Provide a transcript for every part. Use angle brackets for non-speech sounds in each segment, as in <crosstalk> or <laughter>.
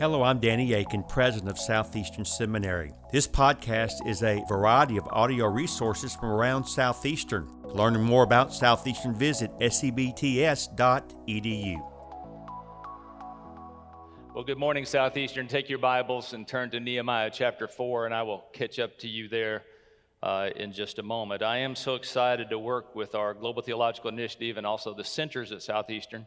Hello, I'm Danny Akin, president of Southeastern Seminary. This podcast is a variety of audio resources from around Southeastern. Learning more about Southeastern, visit sebts.edu. Well, good morning, Southeastern. Take your Bibles and turn to Nehemiah chapter 4, and I will catch up to you there uh, in just a moment. I am so excited to work with our Global Theological Initiative and also the centers at Southeastern.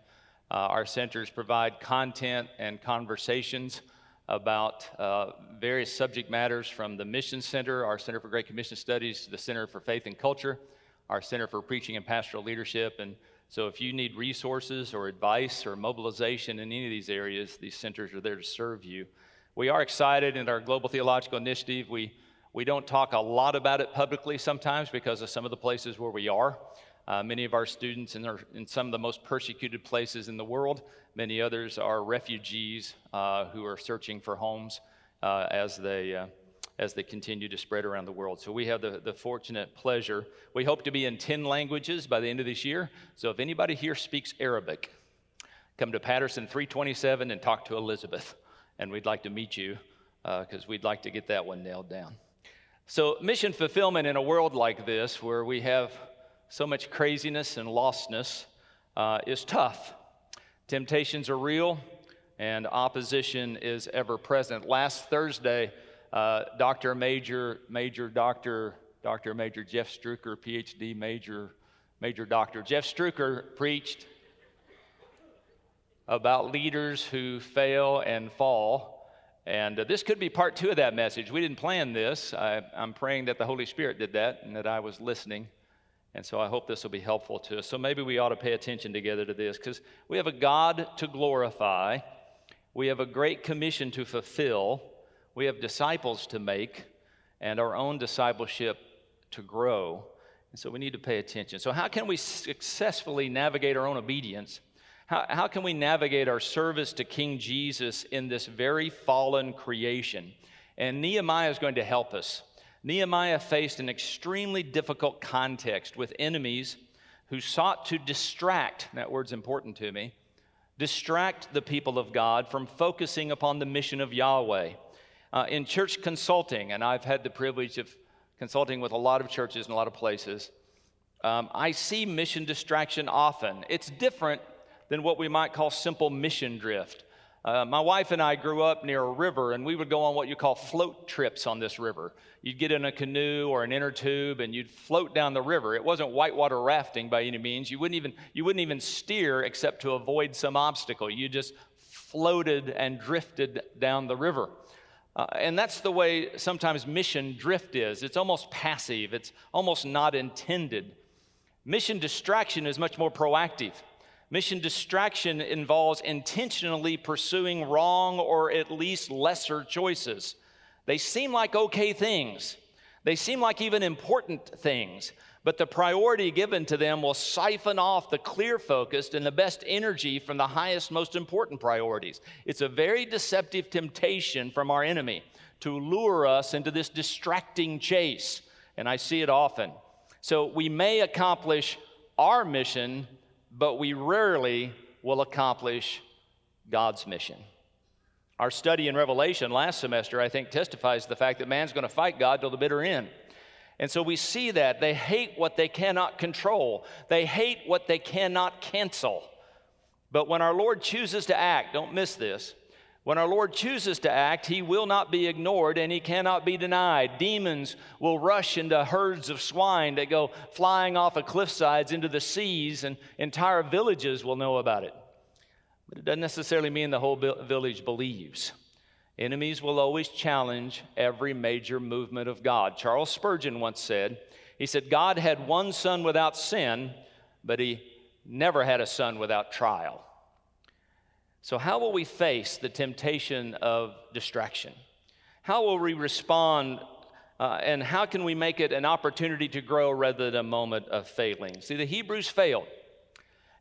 Uh, our centers provide content and conversations about uh, various subject matters from the Mission Center, our Center for Great Commission Studies, the Center for Faith and Culture, our Center for Preaching and Pastoral Leadership. And so, if you need resources or advice or mobilization in any of these areas, these centers are there to serve you. We are excited in our Global Theological Initiative. We, we don't talk a lot about it publicly sometimes because of some of the places where we are. Uh, many of our students in, in, some of the most persecuted places in the world. Many others are refugees uh, who are searching for homes uh, as, they, uh, as they continue to spread around the world. So we have the, the fortunate pleasure. We hope to be in 10 languages by the end of this year. So if anybody here speaks Arabic, come to Patterson 327 and talk to Elizabeth. And we'd like to meet you because uh, we'd like to get that one nailed down. So, mission fulfillment in a world like this, where we have so much craziness and lostness uh, is tough. Temptations are real, and opposition is ever present. Last Thursday, uh, Dr. Major, Major Dr. Dr. Major Jeff Struecker, PhD Major, Major Doctor Jeff Struecker preached about leaders who fail and fall. And uh, this could be part two of that message. We didn't plan this. I, I'm praying that the Holy Spirit did that and that I was listening. And so I hope this will be helpful to us. So maybe we ought to pay attention together to this because we have a God to glorify, we have a great commission to fulfill, we have disciples to make, and our own discipleship to grow. And so we need to pay attention. So, how can we successfully navigate our own obedience? How, how can we navigate our service to King Jesus in this very fallen creation? And Nehemiah is going to help us. Nehemiah faced an extremely difficult context with enemies who sought to distract, that word's important to me, distract the people of God from focusing upon the mission of Yahweh. Uh, in church consulting, and I've had the privilege of consulting with a lot of churches in a lot of places, um, I see mission distraction often. It's different than what we might call simple mission drift. Uh, my wife and I grew up near a river, and we would go on what you call float trips on this river. You'd get in a canoe or an inner tube, and you'd float down the river. It wasn't whitewater rafting by any means. You wouldn't even you wouldn't even steer except to avoid some obstacle. You just floated and drifted down the river. Uh, and that's the way sometimes mission drift is. It's almost passive. It's almost not intended. Mission distraction is much more proactive. Mission distraction involves intentionally pursuing wrong or at least lesser choices. They seem like okay things, they seem like even important things, but the priority given to them will siphon off the clear focused and the best energy from the highest, most important priorities. It's a very deceptive temptation from our enemy to lure us into this distracting chase, and I see it often. So we may accomplish our mission but we rarely will accomplish God's mission. Our study in Revelation last semester, I think, testifies to the fact that man's going to fight God till the bitter end. And so we see that they hate what they cannot control, they hate what they cannot cancel. But when our Lord chooses to act, don't miss this, when our Lord chooses to act, he will not be ignored and he cannot be denied. Demons will rush into herds of swine that go flying off of cliff sides into the seas, and entire villages will know about it. But it doesn't necessarily mean the whole village believes. Enemies will always challenge every major movement of God. Charles Spurgeon once said, he said, God had one son without sin, but he never had a son without trial. So, how will we face the temptation of distraction? How will we respond, uh, and how can we make it an opportunity to grow rather than a moment of failing? See, the Hebrews failed,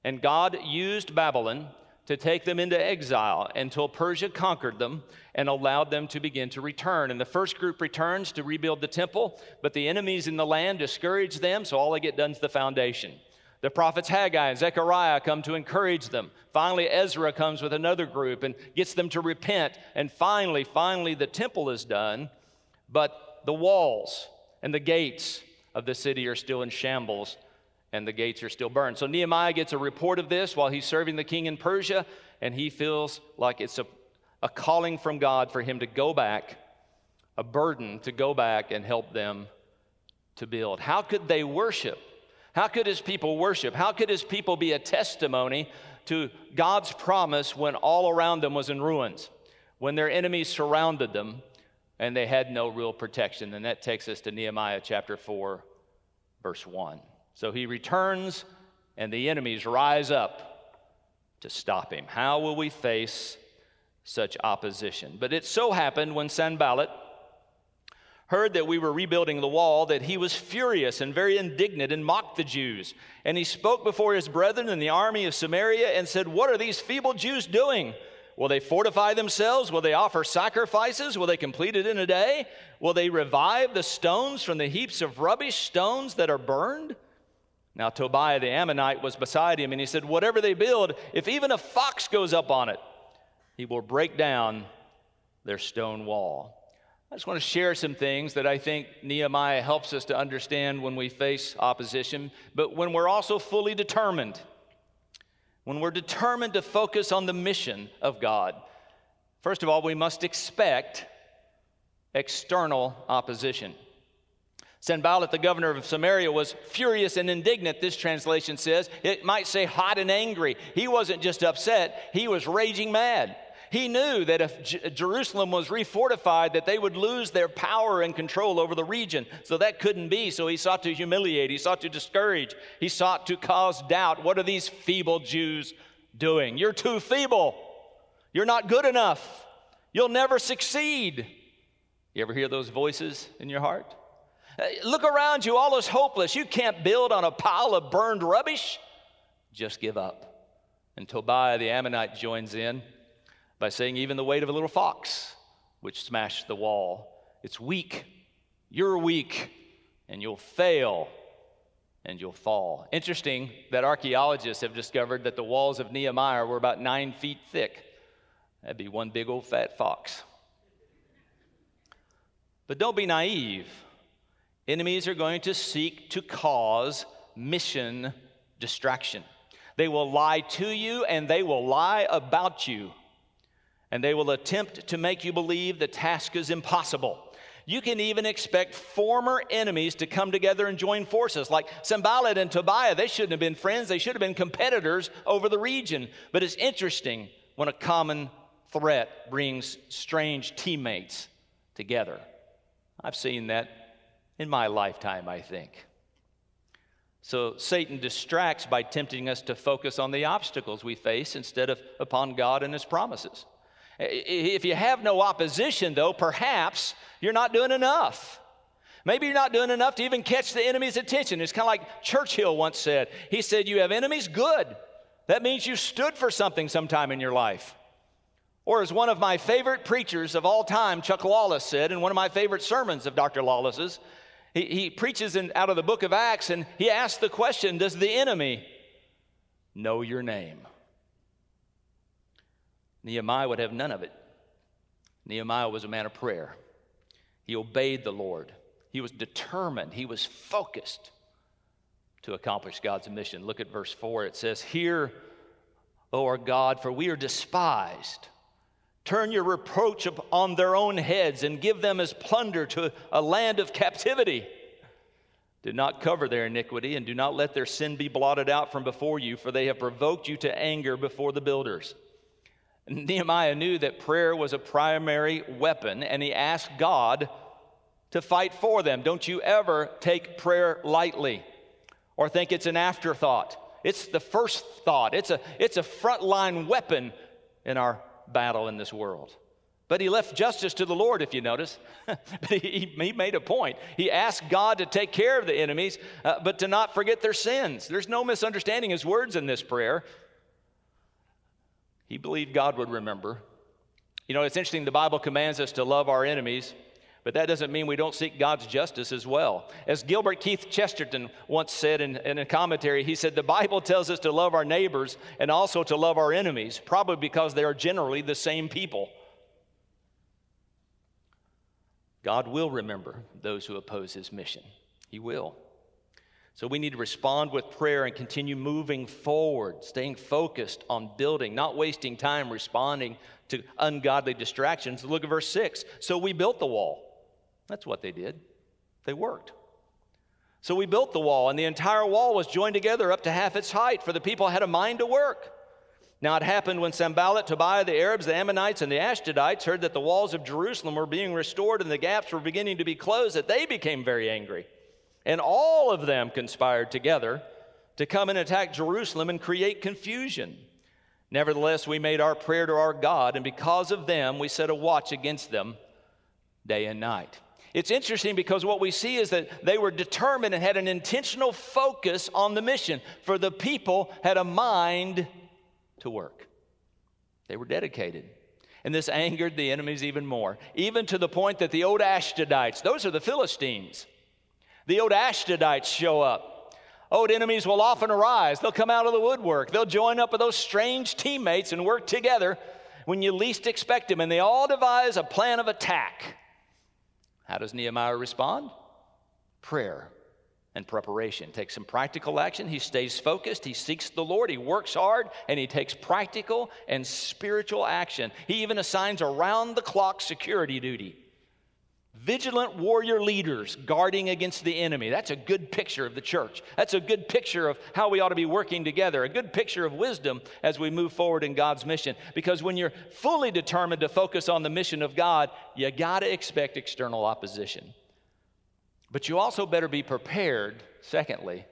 and God used Babylon to take them into exile until Persia conquered them and allowed them to begin to return. And the first group returns to rebuild the temple, but the enemies in the land discourage them, so all they get done is the foundation. The prophets Haggai and Zechariah come to encourage them. Finally, Ezra comes with another group and gets them to repent. And finally, finally, the temple is done, but the walls and the gates of the city are still in shambles and the gates are still burned. So Nehemiah gets a report of this while he's serving the king in Persia, and he feels like it's a, a calling from God for him to go back, a burden to go back and help them to build. How could they worship? How could his people worship? How could his people be a testimony to God's promise when all around them was in ruins, when their enemies surrounded them and they had no real protection? And that takes us to Nehemiah chapter 4, verse 1. So he returns, and the enemies rise up to stop him. How will we face such opposition? But it so happened when Sanballat, heard that we were rebuilding the wall that he was furious and very indignant and mocked the Jews. And he spoke before his brethren in the army of Samaria and said, What are these feeble Jews doing? Will they fortify themselves? Will they offer sacrifices? Will they complete it in a day? Will they revive the stones from the heaps of rubbish, stones that are burned? Now, Tobiah the Ammonite was beside him, and he said, Whatever they build, if even a fox goes up on it, he will break down their stone wall. I just want to share some things that I think Nehemiah helps us to understand when we face opposition, but when we're also fully determined, when we're determined to focus on the mission of God. First of all, we must expect external opposition. Sanballat, the governor of Samaria, was furious and indignant, this translation says. It might say hot and angry. He wasn't just upset, he was raging mad. He knew that if J- Jerusalem was refortified, that they would lose their power and control over the region. So that couldn't be. So he sought to humiliate, he sought to discourage, he sought to cause doubt. What are these feeble Jews doing? You're too feeble. You're not good enough. You'll never succeed. You ever hear those voices in your heart? Uh, look around you, all is hopeless. You can't build on a pile of burned rubbish. Just give up. And Tobiah the Ammonite joins in by saying, even the weight of a little fox, which smashed the wall. It's weak. You're weak, and you'll fail, and you'll fall. Interesting that archaeologists have discovered that the walls of Nehemiah were about nine feet thick. That'd be one big old fat fox. But don't be naive. Enemies are going to seek to cause mission distraction. They will lie to you and they will lie about you and they will attempt to make you believe the task is impossible. You can even expect former enemies to come together and join forces. Like Sanballat and Tobiah, they shouldn't have been friends, they should have been competitors over the region. But it's interesting when a common threat brings strange teammates together. I've seen that in my lifetime, I think. So Satan distracts by tempting us to focus on the obstacles we face instead of upon God and his promises. If you have no opposition, though, perhaps you're not doing enough. Maybe you're not doing enough to even catch the enemy's attention. It's kind of like Churchill once said. He said, You have enemies? Good. That means you stood for something sometime in your life. Or, as one of my favorite preachers of all time, Chuck Lawless, said in one of my favorite sermons of Dr. Lawless's, he, he preaches in, out of the book of Acts and he asked the question Does the enemy know your name? Nehemiah would have none of it. Nehemiah was a man of prayer. He obeyed the Lord. He was determined. He was focused to accomplish God's mission. Look at verse 4. It says, Hear, O our God, for we are despised. Turn your reproach on their own heads and give them as plunder to a land of captivity. Do not cover their iniquity and do not let their sin be blotted out from before you, for they have provoked you to anger before the builders. Nehemiah knew that prayer was a primary weapon, and he asked God to fight for them. Don't you ever take prayer lightly or think it's an afterthought. It's the first thought, it's a, it's a frontline weapon in our battle in this world. But he left justice to the Lord, if you notice. <laughs> but he, he, made a point. He asked God to take care of the enemies, uh, but to not forget their sins. There's no misunderstanding his words in this prayer. He believed God would remember. You know, it's interesting, the Bible commands us to love our enemies, But that doesn't mean we don't seek God's justice as well. As Gilbert Keith Chesterton once said in, in, a commentary, he said, The Bible tells us to love our neighbors and also to love our enemies, probably because they are generally the same people. God will remember those who oppose his mission. He will. So we need to respond with prayer and continue moving forward, staying focused on building, not wasting time responding to ungodly distractions. Look at verse 6. So we built the wall. That's what they did. They worked. So we built the wall, and the entire wall was joined together up to half its height, for the people had a mind to work. Now it happened when Sanballat, Tobiah, the Arabs, the Ammonites, and the Ashdodites heard that the walls of Jerusalem were being restored and the gaps were beginning to be closed, that they became very angry. And all of them conspired together to come and attack Jerusalem and create confusion. Nevertheless, we made our prayer to our God, and because of them, we set a watch against them day and night. It's interesting because what we see is that they were determined and had an intentional focus on the mission, for the people had a mind to work. They were dedicated. And this angered the enemies even more, even to the point that the old Ashdodites, those are the Philistines, the old Ashdodites show up. Old enemies will often arise. They'll come out of the woodwork. They'll join up with those strange teammates and work together when you least expect them. And they all devise a plan of attack. How does Nehemiah respond? Prayer and preparation. Takes some practical action. He stays focused. He seeks the Lord. He works hard and he takes practical and spiritual action. He even assigns around the clock security duty. Vigilant warrior leaders guarding against the enemy. That's a good picture of the church. That's a good picture of how we ought to be working together, a good picture of wisdom as we move forward in God's mission. Because when you're fully determined to focus on the mission of God, you got to expect external opposition. But you also better be prepared, secondly,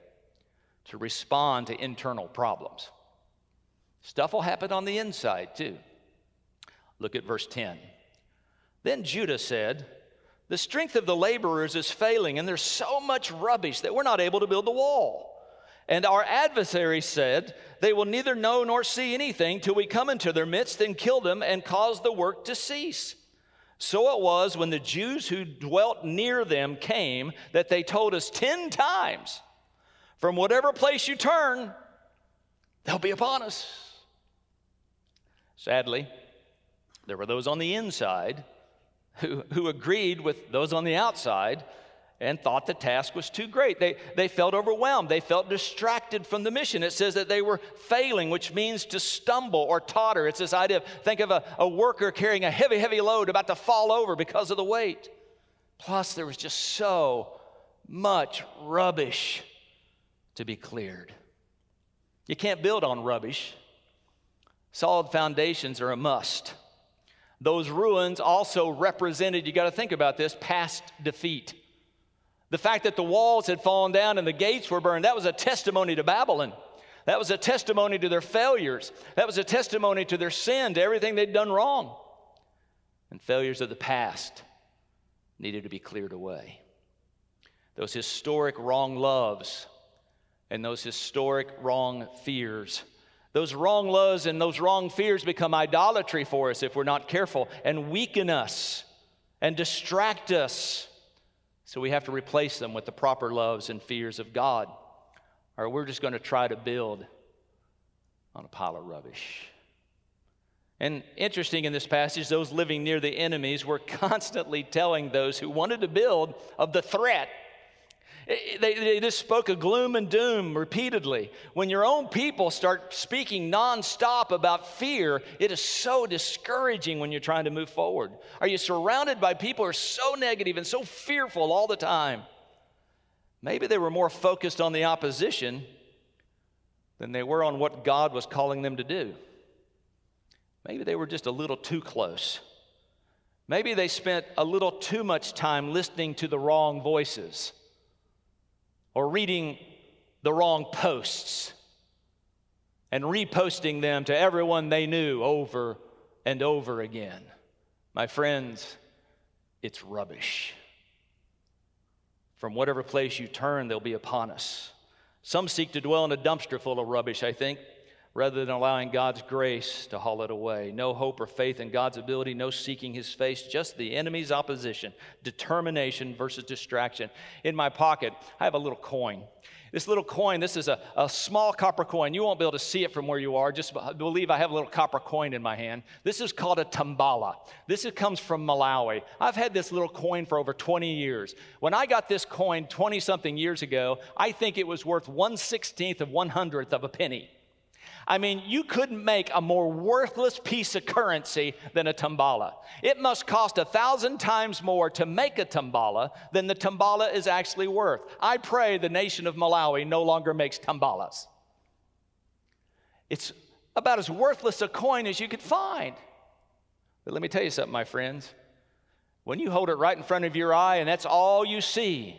to respond to internal problems. Stuff will happen on the inside too. Look at verse 10. Then Judah said, The strength of the laborers is failing, and there's so much rubbish that we're not able to build the wall. And our adversaries said, They will neither know nor see anything till we come into their midst and kill them and cause the work to cease. So it was when the Jews who dwelt near them came that they told us 10 times, From whatever place you turn, they'll be upon us. Sadly, there were those on the inside who, who agreed with those on the outside and thought the task was too great. They, they felt overwhelmed. They felt distracted from the mission. It says that they were failing, which means to stumble or totter. It's this idea of think of a, a worker carrying a heavy, heavy load about to fall over because of the weight. Plus, there was just so much rubbish to be cleared. You can't build on rubbish. Solid foundations are a must. Those ruins also represented, you got to think about this, past defeat. The fact that the walls had fallen down and the gates were burned, that was a testimony to Babylon. That was a testimony to their failures. That was a testimony to their sin, to everything they'd done wrong. And failures of the past needed to be cleared away. Those historic wrong loves and those historic wrong fears. Those wrong loves and those wrong fears become idolatry for us if we're not careful and weaken us and distract us so we have to replace them with the proper loves and fears of God, or we're just going to try to build on a pile of rubbish. And interesting in this passage, those living near the enemies were <laughs> constantly telling those who wanted to build of the threat they, they just spoke of gloom and doom repeatedly. When your own people start speaking nonstop about fear, it is so discouraging when you're trying to move forward. Are you surrounded by people who are so negative and so fearful all the time? Maybe they were more focused on the opposition than they were on what God was calling them to do. Maybe they were just a little too close. Maybe they spent a little too much time listening to the wrong voices or reading the wrong posts and reposting them to everyone they knew over and over again. My friends, it's rubbish. From whatever place you turn, they'll be upon us. Some seek to dwell in a dumpster full of rubbish, I think. Rather than allowing God's grace to haul it away. No hope or faith in God's ability, no seeking his face, just the enemy's opposition, determination versus distraction. In my pocket, I have a little coin. This little coin, this is a, a small copper coin. You won't be able to see it from where you are. Just believe I have a little copper coin in my hand. This is called a tambala. This is, comes from Malawi. I've had this little coin for over 20 years. When I got this coin 20 something years ago, I think it was worth 1 16th of 100th of a penny. I mean, you couldn't make a more worthless piece of currency than a tambala. It must cost a thousand times more to make a tambala than the tambala is actually worth. I pray the nation of Malawi no longer makes tambalas. It's about as worthless a coin as you could find. But let me tell you something, my friends. When you hold it right in front of your eye and that's all you see,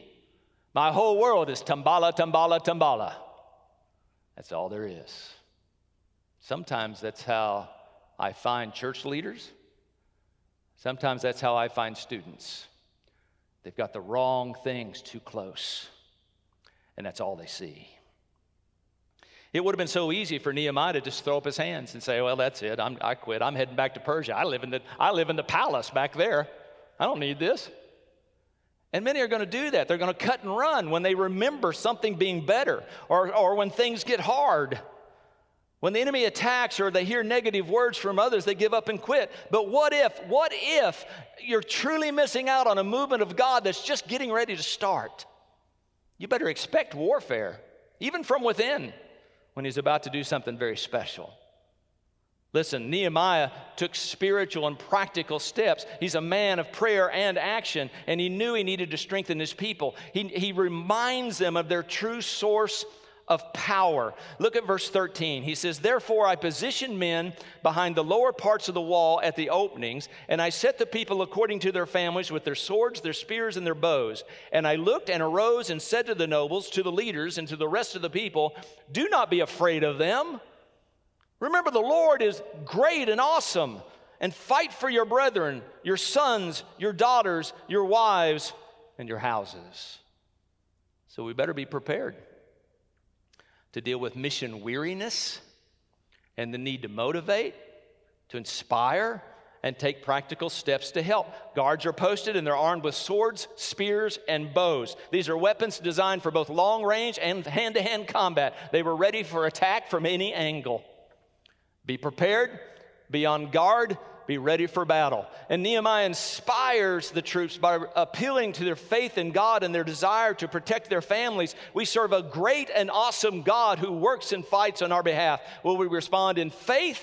my whole world is tambala, tambala, tambala. That's all there is. Sometimes that's how I find church leaders. Sometimes that's how I find students. They've got the wrong things too close, and that's all they see. It would have been so easy for Nehemiah to just throw up his hands and say, Well, that's it. I'm, i quit. I'm heading back to Persia. I live, in the, I live in the palace back there. I don't need this. And many are going to do that. They're going to cut and run when they remember something being better or, or when things get hard. When the enemy attacks or they hear negative words from others, they give up and quit. But what if, what if you're truly missing out on a movement of God that's just getting ready to start? You better expect warfare, even from within, when he's about to do something very special. Listen, Nehemiah took spiritual and practical steps. He's a man of prayer and action, and he knew he needed to strengthen his people. He, he reminds them of their true source of power. Look at verse 13. He says, Therefore I positioned men behind the lower parts of the wall at the openings, and I set the people according to their families with their swords, their spears, and their bows. And I looked and arose and said to the nobles, to the leaders, and to the rest of the people, Do not be afraid of them. Remember, the Lord is great and awesome, and fight for your brethren, your sons, your daughters, your wives, and your houses. So we better be prepared to deal with mission weariness and the need to motivate, to inspire, and take practical steps to help. Guards are posted and they're armed with swords, spears, and bows. These are weapons designed for both long range and hand to hand combat. They were ready for attack from any angle. Be prepared, be on guard, be ready for battle. And Nehemiah inspires the troops by appealing to their faith in God and their desire to protect their families. We serve a great and awesome God who works and fights on our behalf. Will we respond in faith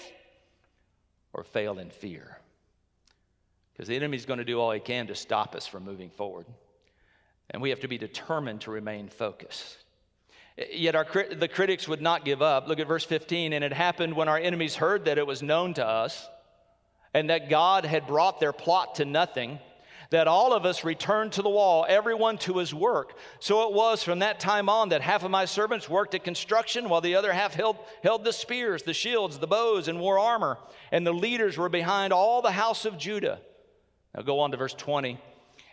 or fail in fear? Because the enemy's going to do all he can to stop us from moving forward. And we have to be determined to remain focused. Yet our, the critics would not give up. Look at verse 15. And it happened when our enemies heard that it was known to us and that God had brought their plot to nothing, that all of us returned to the wall, everyone to his work. So it was from that time on that half of my servants worked at construction, while the other half held, held the spears, the shields, the bows, and wore armor. And the leaders were behind all the house of Judah. Now go on to verse 20.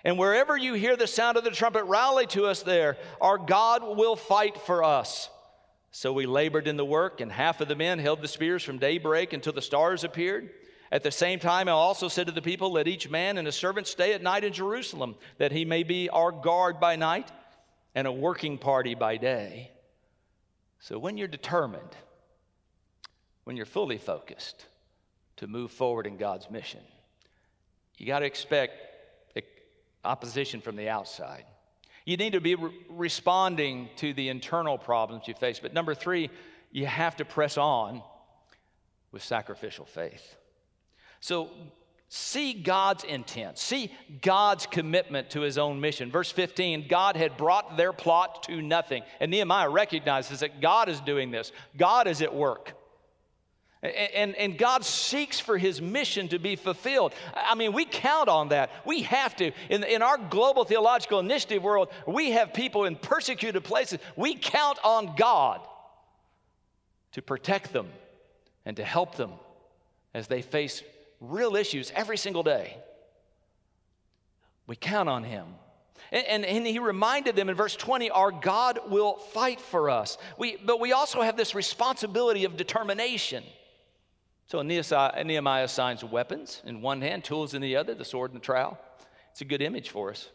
And wherever you hear the sound of the trumpet, rally to us there. Our God will fight for us. So we labored in the work, and half of the men held the spears from daybreak until the stars appeared. At the same time, I also said to the people, Let each man and a servant stay at night in Jerusalem, that he may be our guard by night and a working party by day. So when you're determined, when you're fully focused to move forward in God's mission, you got to expect opposition from the outside. You need to be re- responding to the internal problems you face. But number three, you have to press on with sacrificial faith. So see God's intent, see God's commitment to his own mission. Verse 15 God had brought their plot to nothing. And Nehemiah recognizes that God is doing this, God is at work. And, and God seeks for his mission to be fulfilled. I mean, we count on that. We have to. In, in our global theological initiative world, we have people in persecuted places. We count on God to protect them and to help them as they face real issues every single day. We count on Him And, and, and, he reminded them in verse 20 our God will fight for us. We, but we also have this responsibility of determination. So Nehemiah assigns weapons in one hand, tools in the other, the sword and the trowel. It's a good image for us.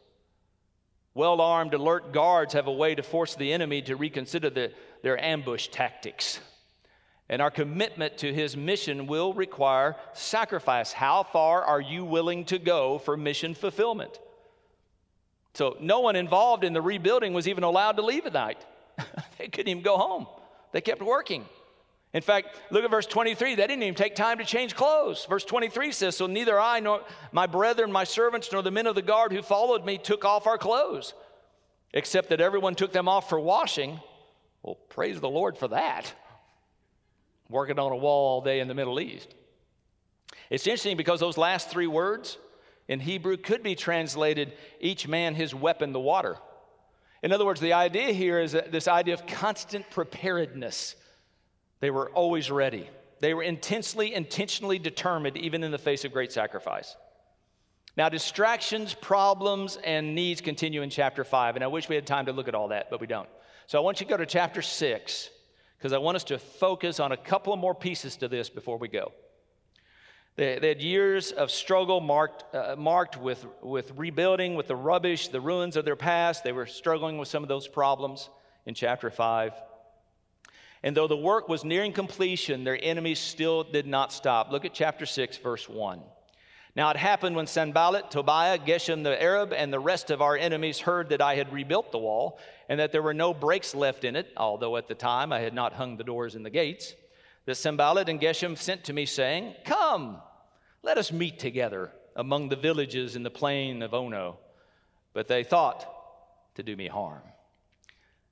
Well armed, alert guards have a way to force the enemy to reconsider the, their ambush tactics. And our commitment to his mission will require sacrifice. How far are you willing to go for mission fulfillment? So, no one involved in the rebuilding was even allowed to leave at night. <laughs> they couldn't even go home, they kept working. In fact, look at verse 23. They didn't even take time to change clothes. Verse 23 says, So neither I nor my brethren, my servants, nor the men of the guard who followed me took off our clothes, except that everyone took them off for washing. Well, praise the Lord for that. Working on a wall all day in the Middle East. It's interesting because those last three words in Hebrew could be translated, each man his weapon, the water. In other words, the idea here is this idea of constant preparedness. They were always ready. They were intensely, intentionally determined, even in the face of great sacrifice. Now, distractions, problems, and needs continue in chapter 5, and I wish we had time to look at all that, but we don't. So I want you to go to chapter 6, because I want us to focus on a couple of more pieces to this before we go. They, they had years of struggle marked, uh, marked with, with rebuilding, with the rubbish, the ruins of their past. They were struggling with some of those problems in chapter 5. And though the work was nearing completion, their enemies still did not stop. Look at chapter 6, verse 1. Now it happened when Sanballat, Tobiah, Geshem the Arab, and the rest of our enemies heard that I had rebuilt the wall and that there were no breaks left in it, although at the time I had not hung the doors and the gates, that Sanballat and Geshem sent to me, saying, Come, let us meet together among the villages in the plain of Ono. But they thought to do me harm.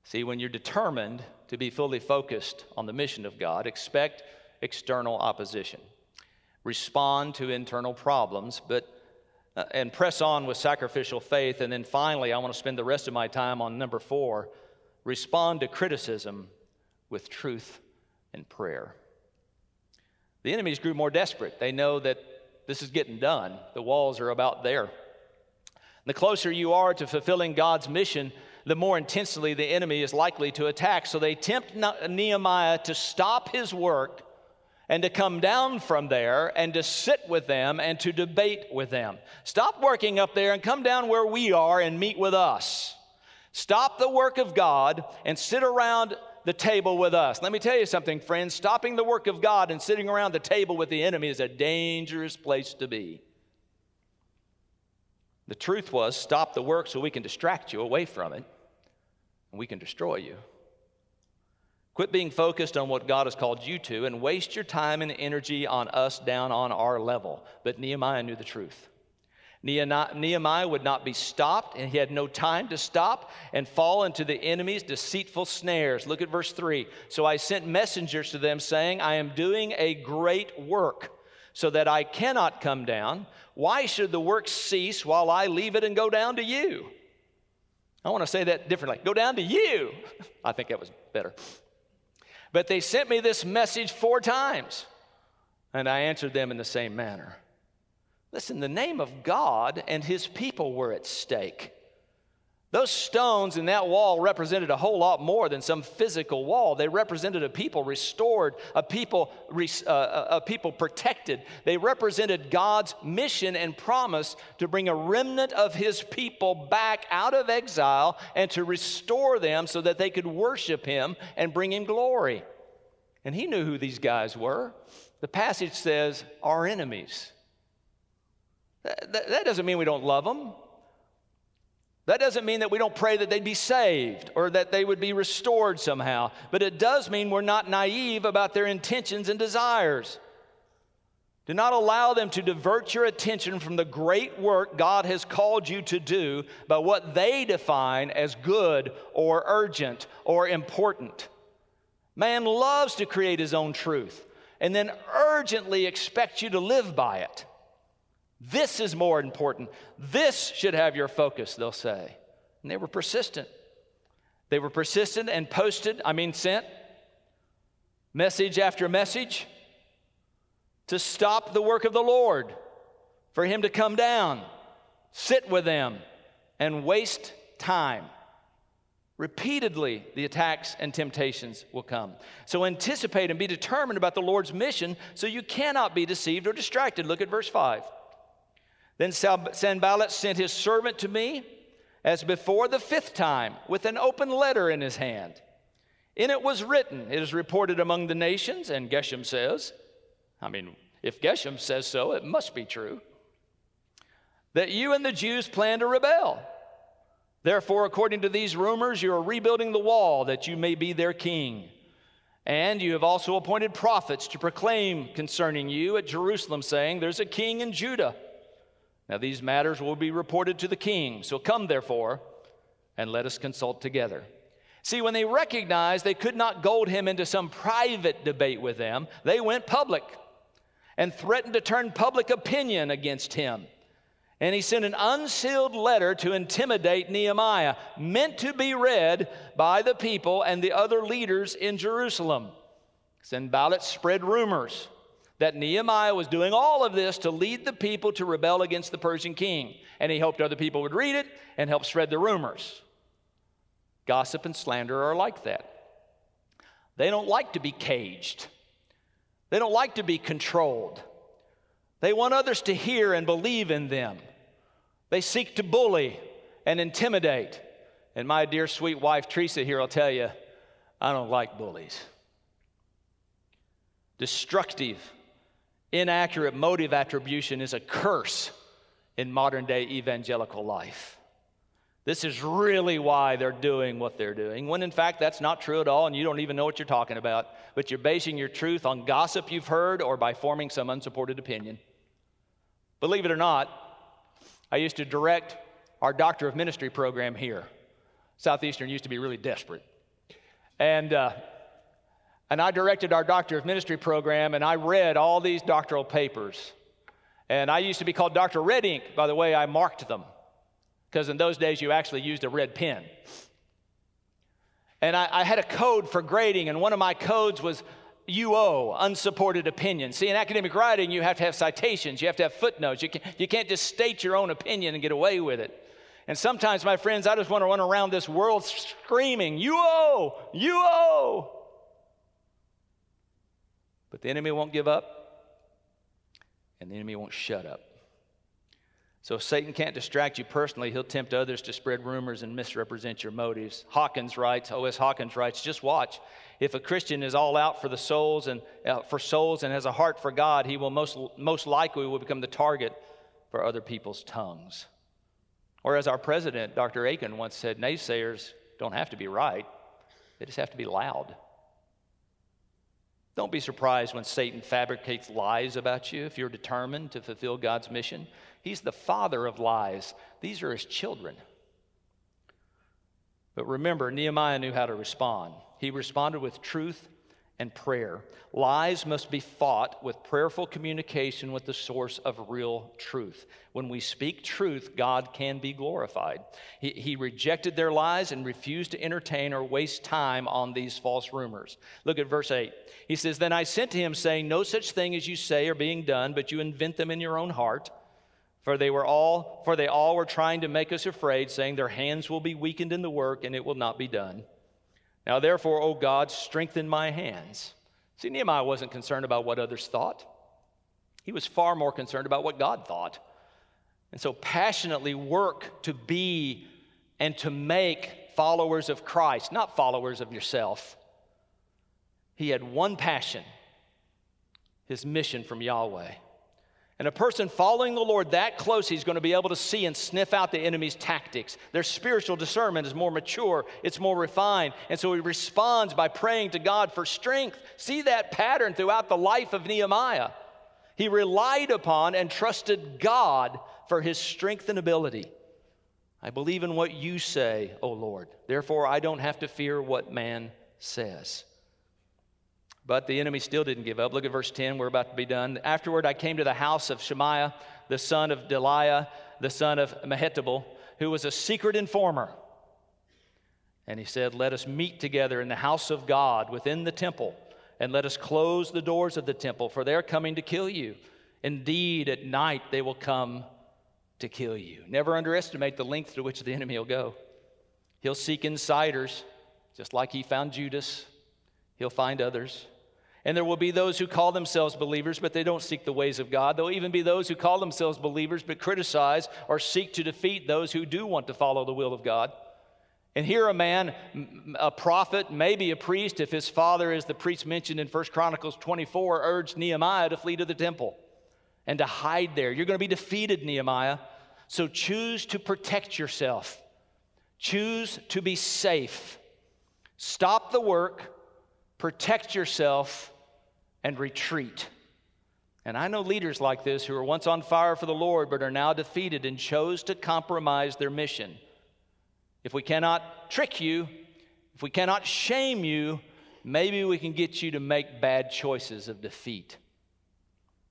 See, when you're determined to be fully focused on the mission of God, expect external opposition. Respond to internal problems, but uh, and press on with sacrificial faith. And then finally, I want to spend the rest of my time on number four respond to criticism with truth and prayer. The enemies grew more desperate. They know that this is getting done. The walls are about there. The closer you are to fulfilling God's mission, the more intensely the enemy is likely to attack. So they tempt Nehemiah to stop his work and to come down from there and to sit with them and to debate with them. Stop working up there and come down where we are and meet with us. Stop the work of God and sit around the table with us. Let me tell you something, friends. Stopping the work of God and sitting around the table with the enemy is a dangerous place to be. The truth was, stop the work so we can distract you away from it and we can destroy you. Quit being focused on what God has called you to and waste your time and energy on us down on our level. But Nehemiah knew the truth. Nehemiah would not be stopped, and he had no time to stop and fall into the enemy's deceitful snares. Look at verse 3. So I sent messengers to them, saying, I am doing a great work, so that I cannot come down. Why should the work cease while I leave it and go down to you? I want to say that differently go down to you. <laughs> I think that was better. But they sent me this message four times, and I answered them in the same manner. Listen, the name of God and his people were at stake. Those stones in that wall represented a whole lot more than some physical wall. They represented a people restored, a people, uh, a people protected. They represented God's mission and promise to bring a remnant of His people back out of exile and to restore them so that they could worship Him and bring Him glory. And He knew who these guys were. The passage says, our enemies. That, that doesn't mean we don't love them. That doesn't mean that we don't pray that they'd be saved or that they would be restored somehow, but it does mean we're not naive about their intentions and desires. Do not allow them to divert your attention from the great work God has called you to do by what they define as good or urgent or important. Man loves to create his own truth and then urgently expect you to live by it. This is more important. This should have your focus, they'll say. And they were persistent. They were persistent and posted, I mean, sent message after message to stop the work of the Lord, for Him to come down, sit with them, and waste time. Repeatedly, the attacks and temptations will come. So anticipate and be determined about the Lord's mission so you cannot be deceived or distracted. Look at verse 5. Then Sanballat sent his servant to me as before the fifth time with an open letter in his hand. In it was written, It is reported among the nations, and Geshem says, I mean, if Geshem says so, it must be true, that you and the Jews plan to rebel. Therefore, according to these rumors, you are rebuilding the wall that you may be their king. And you have also appointed prophets to proclaim concerning you at Jerusalem, saying, There's a king in Judah. Now, these matters will be reported to the king. So come, therefore, and let us consult together. See, when they recognized they could not goad him into some private debate with them, they went public and threatened to turn public opinion against him. And he sent an unsealed letter to intimidate Nehemiah, meant to be read by the people and the other leaders in Jerusalem. Sanballat spread rumors that Nehemiah was doing all of this to lead the people to rebel against the Persian king. And he hoped other people would read it and help spread the rumors. Gossip and slander are like that. They don't like to be caged, they don't like to be controlled. They want others to hear and believe in them. They seek to bully and intimidate. And my dear sweet wife, Teresa, here, I'll tell you, I don't like bullies. Destructive, inaccurate motive attribution is a curse in modern day evangelical life. This is really why they're doing what they're doing, when in fact that's not true at all and you don't even know what you're talking about, but you're basing your truth on gossip you've heard or by forming some unsupported opinion. Believe it or not, I used to direct our Doctor of Ministry program here. Southeastern used to be really desperate. And, uh, and I directed our Doctor of Ministry program, and I read all these doctoral papers. And I used to be called Dr. Red Ink by the way I marked them, because in those days you actually used a red pen. And I, I, had a code for grading, and one of my codes was UO, unsupported opinion. See, in academic writing, you have to have citations, you have to have footnotes. You, can, you can't just state your own opinion and get away with it. And sometimes, my friends, I just want to run around this world screaming, UO, UO. But the enemy won't give up, and the enemy won't shut up. So if Satan can't distract you personally, he'll tempt others to spread rumors and misrepresent your motives. Hawkins writes, O.S. Hawkins writes, just watch. If a Christian is all out for the souls and uh, for souls and has a heart for God, he will most, most likely will become the target for other people's tongues. Or as our president, Dr. Akin once said, naysayers don't have to be right, they just have to be loud. Don't be surprised when Satan fabricates lies about you if you're determined to fulfill God's mission. He's the father of lies. These are his children. But remember, Nehemiah knew how to respond. He responded with truth and prayer. Lies must be fought with prayerful communication with the source of real truth. When we speak truth, God can be glorified. He, he, rejected their lies and refused to entertain or waste time on these false rumors. Look at verse 8. He says, Then I sent to him, saying, No such thing as you say are being done, but you invent them in your own heart. For they were all, for they all were trying to make us afraid, saying, Their hands will be weakened in the work, and it will not be done. Now therefore, O God, strengthen my hands. See, Nehemiah wasn't concerned about what others thought. He was far more concerned about what God thought. And so passionately work to be and to make followers of Christ, not followers of yourself. He had one passion his mission from Yahweh. And a person following the Lord that close, he's going to be able to see and sniff out the enemy's tactics. Their spiritual discernment is more mature, it's more refined. And so he responds by praying to God for strength. See that pattern throughout the life of Nehemiah. He relied upon and trusted God for his strength and ability. I believe in what you say, O Lord. Therefore, I don't have to fear what man says. But the enemy still didn't give up. Look at verse 10. We're about to be done. Afterward, I came to the house of Shemaiah, the son of Delaiah, the son of Mehetabel, who was a secret informer. And he said, Let us meet together in the house of God within the temple, and let us close the doors of the temple, for they're coming to kill you. Indeed, at night they will come to kill you. Never underestimate the length to which the enemy will go. He'll seek insiders, just like he found Judas. He'll find others. And there will be those who call themselves believers, but they don't seek the ways of God. There'll even be those who call themselves believers, but criticize or seek to defeat those who do want to follow the will of God. And here a man, a prophet, maybe a priest, if his father is the priest mentioned in 1 Chronicles 24, urged Nehemiah to flee to the temple and to hide there. You're going to be defeated, Nehemiah. So choose to protect yourself. Choose to be safe. Stop the work, protect yourself, and retreat. And I know leaders like this who were once on fire for the Lord but are now defeated and chose to compromise their mission. If we cannot trick you, if we cannot shame you, maybe we can get you to make bad choices of defeat.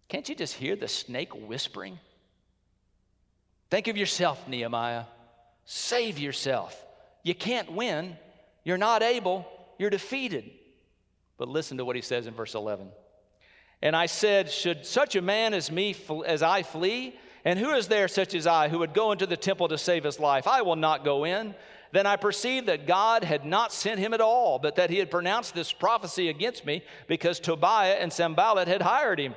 Can't you just hear the snake whispering? Think of yourself, Nehemiah. Save yourself. You can't win. You're not able. You're defeated. But listen to what he says in verse 11. And I said, Should such a man as me, as I flee? And who is there such as I who would go into the temple to save his life? I will not go in. Then I perceived that God had not sent him at all, but that he had pronounced this prophecy against me because Tobiah and Sanballat had hired him.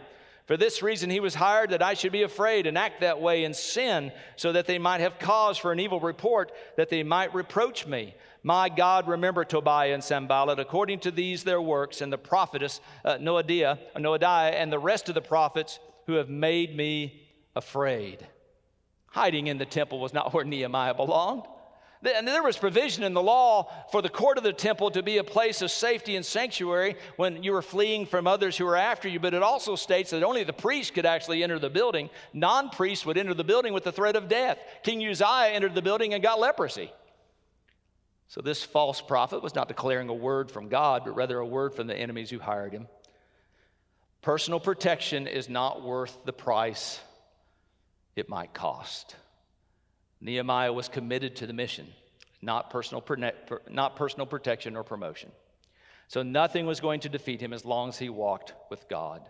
For this reason, he was hired that I should be afraid and act that way and sin, so that they might have cause for an evil report, that they might reproach me. My God, remember Tobiah and Sanballat according to these their works, and the prophetess uh, Noadiah, Noadiah, and the rest of the prophets who have made me afraid. Hiding in the temple was not where Nehemiah belonged. And there was provision in the law for the court of the temple to be a place of safety and sanctuary when you were fleeing from others who were after you. But it also states that only the priest could actually enter the building. Non priests would enter the building with the threat of death. King Uzziah entered the building and got leprosy. So this false prophet was not declaring a word from God, but rather a word from the enemies who hired him. Personal protection is not worth the price it might cost. Nehemiah was committed to the mission, not personal, not personal protection or promotion. So nothing was going to defeat him as long as he walked with God.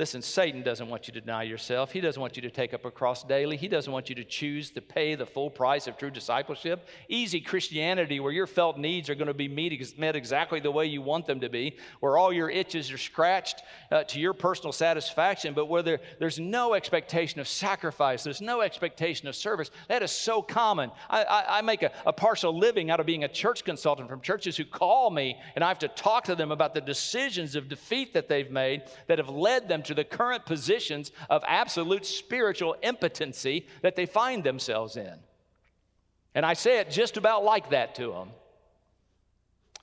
Listen, Satan doesn't want you to deny yourself. He doesn't want you to take up a cross daily. He doesn't want you to choose to pay the full price of true discipleship. Easy Christianity, where your felt needs are going to be met exactly the way you want them to be, where all your itches are scratched uh, to your personal satisfaction, but where there, there's no expectation of sacrifice, there's no expectation of service. That is so common. I, I, I make a, a partial living out of being a church consultant from churches who call me, and I have to talk to them about the decisions of defeat that they've made that have led them to to the current positions of absolute spiritual impotency that they find themselves in. And I say it just about like that to them.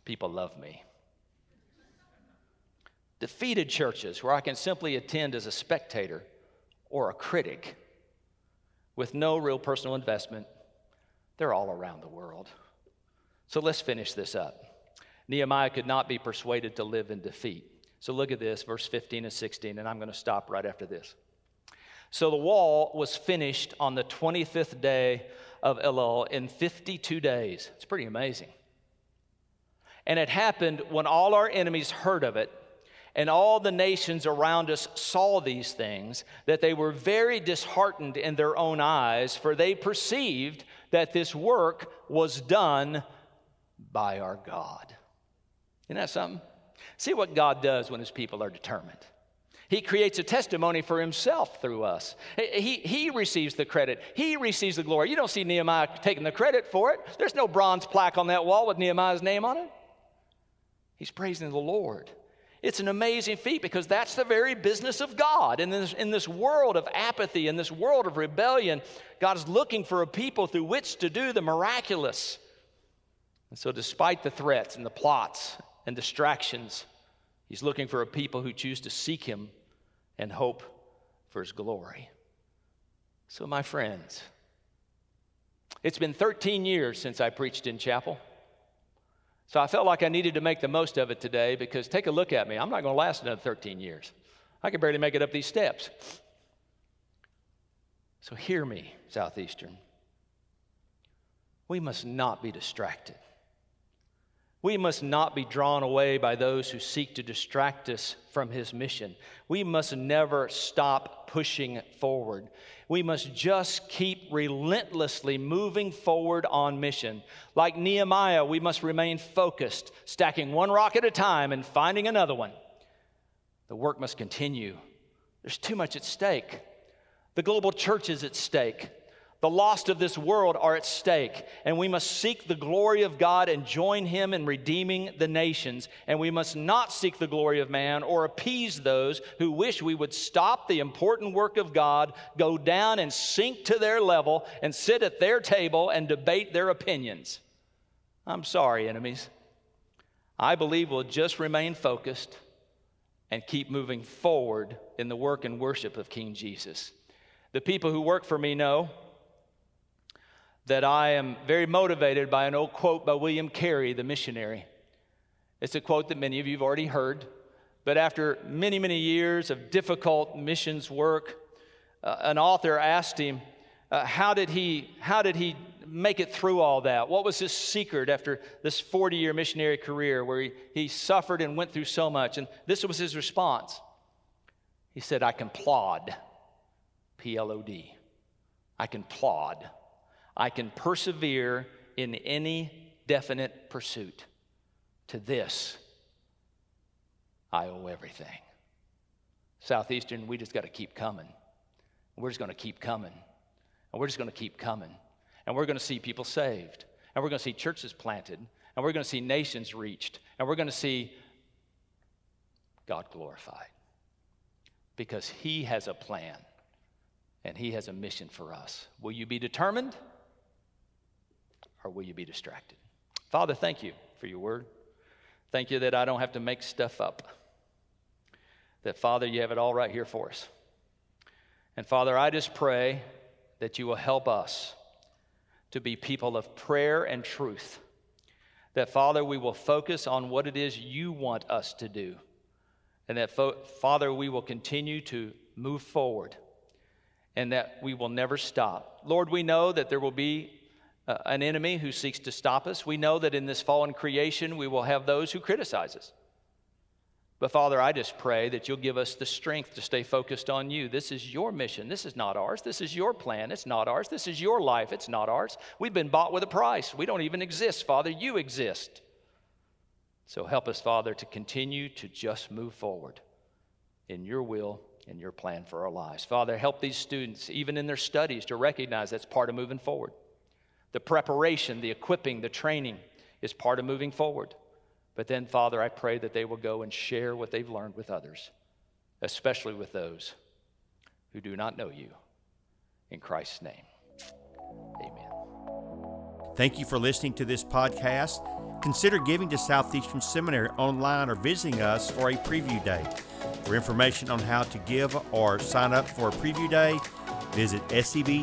People love me. Defeated churches where I can simply attend as a spectator or a critic with no real personal investment, they're all around the world. So let's finish this up. Nehemiah could not be persuaded to live in defeat. So look at this, verse 15 and 16, and I'm going to stop right after this. So the wall was finished on the 25th day of Elul in 52 days. It's pretty amazing. And it happened when all our enemies heard of it, and all the nations around us saw these things, that they were very disheartened in their own eyes, for they perceived that this work was done by our God. Isn't that something? See what God does when his people are determined. He creates a testimony for himself through us. He, he receives the credit, he receives the glory. You don't see Nehemiah taking the credit for it. There's no bronze plaque on that wall with Nehemiah's name on it. He's praising the Lord. It's an amazing feat because that's the very business of God. In this, in this world of apathy, in this world of rebellion, God is looking for a people through which to do the miraculous. And so, despite the threats and the plots and distractions. He's looking for a people who choose to seek Him and hope for His glory. So, my friends, it's been 13 years since I preached in chapel. So I felt like I needed to make the most of it today because take a look at me. I'm not going to last another 13 years. I can barely make it up these steps. So hear me, Southeastern. We must not be distracted. We must not be drawn away by those who seek to distract us from his mission. We must never stop pushing forward. We must just keep relentlessly moving forward on mission. Like Nehemiah, we must remain focused, stacking one rock at a time and finding another one. The work must continue. There's too much at stake. The global church is at stake. The lost of this world are at stake, and we must seek the glory of God and join Him in redeeming the nations. And we must not seek the glory of man or appease those who wish we would stop the important work of God, go down and sink to their level, and sit at their table and debate their opinions. I'm sorry, enemies. I believe we'll just remain focused and keep moving forward in the work and worship of King Jesus. The people who work for me know that I am very motivated by an old quote by William Carey, the missionary. It's a quote that many of you have already heard, but after many, many years of difficult missions work, uh, an author asked him, uh, how, did he, how did he make it through all that? What was his secret after this 40 year missionary career where he, he suffered and went through so much? And this was his response. He said, I can plod, P L O D. I can plod. I can persevere in any definite pursuit. To this, I owe everything. Southeastern, we just got to keep coming. We're just going to keep coming. And we're just going to keep coming. And we're going to see people saved. And we're going to see churches planted. And we're going to see nations reached. And we're going to see God glorified. Because He has a plan and He has a mission for us. Will you be determined? Or will you be distracted? Father, thank you for your word. Thank you that I don't have to make stuff up. That, Father, you have it all right here for us. And, Father, I just pray that you will help us to be people of prayer and truth. That, Father, we will focus on what it is you want us to do. And that, Father, we will continue to move forward and that we will never stop. Lord, we know that there will be uh, an enemy who seeks to stop us. We know that in this fallen creation, we will have those who criticize us. But Father, I just pray that you'll give us the strength to stay focused on you. This is your mission. This is not ours. This is your plan. It's not ours. This is your life. It's not ours. We've been bought with a price. We don't even exist, Father. You exist. So help us, Father, to continue to just move forward in your will and your plan for our lives. Father, help these students, even in their studies, to recognize that's part of moving forward. The preparation, the equipping, the training is part of moving forward. But then, Father, I pray that they will go and share what they've learned with others, especially with those who do not know you. In Christ's name, amen. Thank you for listening to this podcast. Consider giving to Southeastern Seminary online or visiting us for a preview day. For information on how to give or sign up for a preview day, visit sebts.edu.